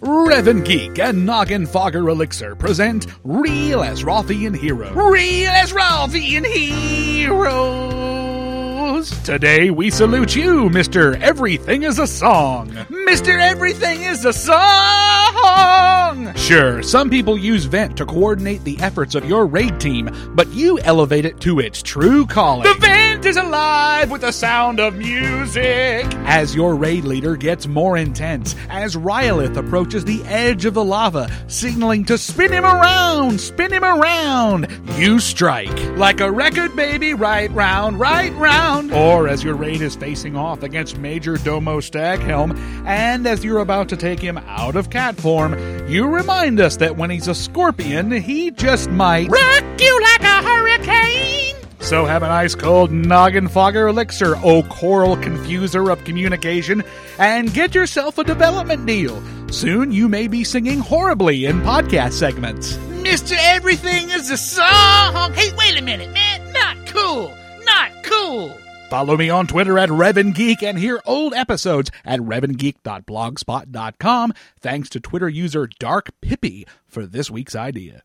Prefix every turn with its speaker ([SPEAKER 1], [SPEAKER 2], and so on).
[SPEAKER 1] Revan Geek and Noggenfogger Elixir present Real Azerothian Heroes. Real Azerothian Heroes! Today we salute you, Mr. Everything is a Song. Mr. Everything is a Song! Sure, some people use Vent to coordinate the efforts of your raid team, but you elevate it to its true calling. The Vent is alive with the sound of music! As your raid leader gets more intense, as Rhyolith approaches the edge of the lava, signaling to spin him around, spin him around, you strike. Like a record baby, right round, right round. Or as your raid is facing off against Majordomo Staghelm, and as you're about to take him out of cat form, you remind us that when he's a scorpion, he just might rock you like a hurricane. So have an ice cold noggenfogger elixir, oh coral confuser of communication, and get yourself a development deal. Soon you may be singing horribly in podcast segments.
[SPEAKER 2] Mr. Everything is a song. Hey, wait a minute, man. Not cool. Not cool.
[SPEAKER 1] Follow me on Twitter at RevanGeek and hear old episodes at RevanGeek.blogspot.com. Thanks to Twitter user Dark Pippi for this week's idea.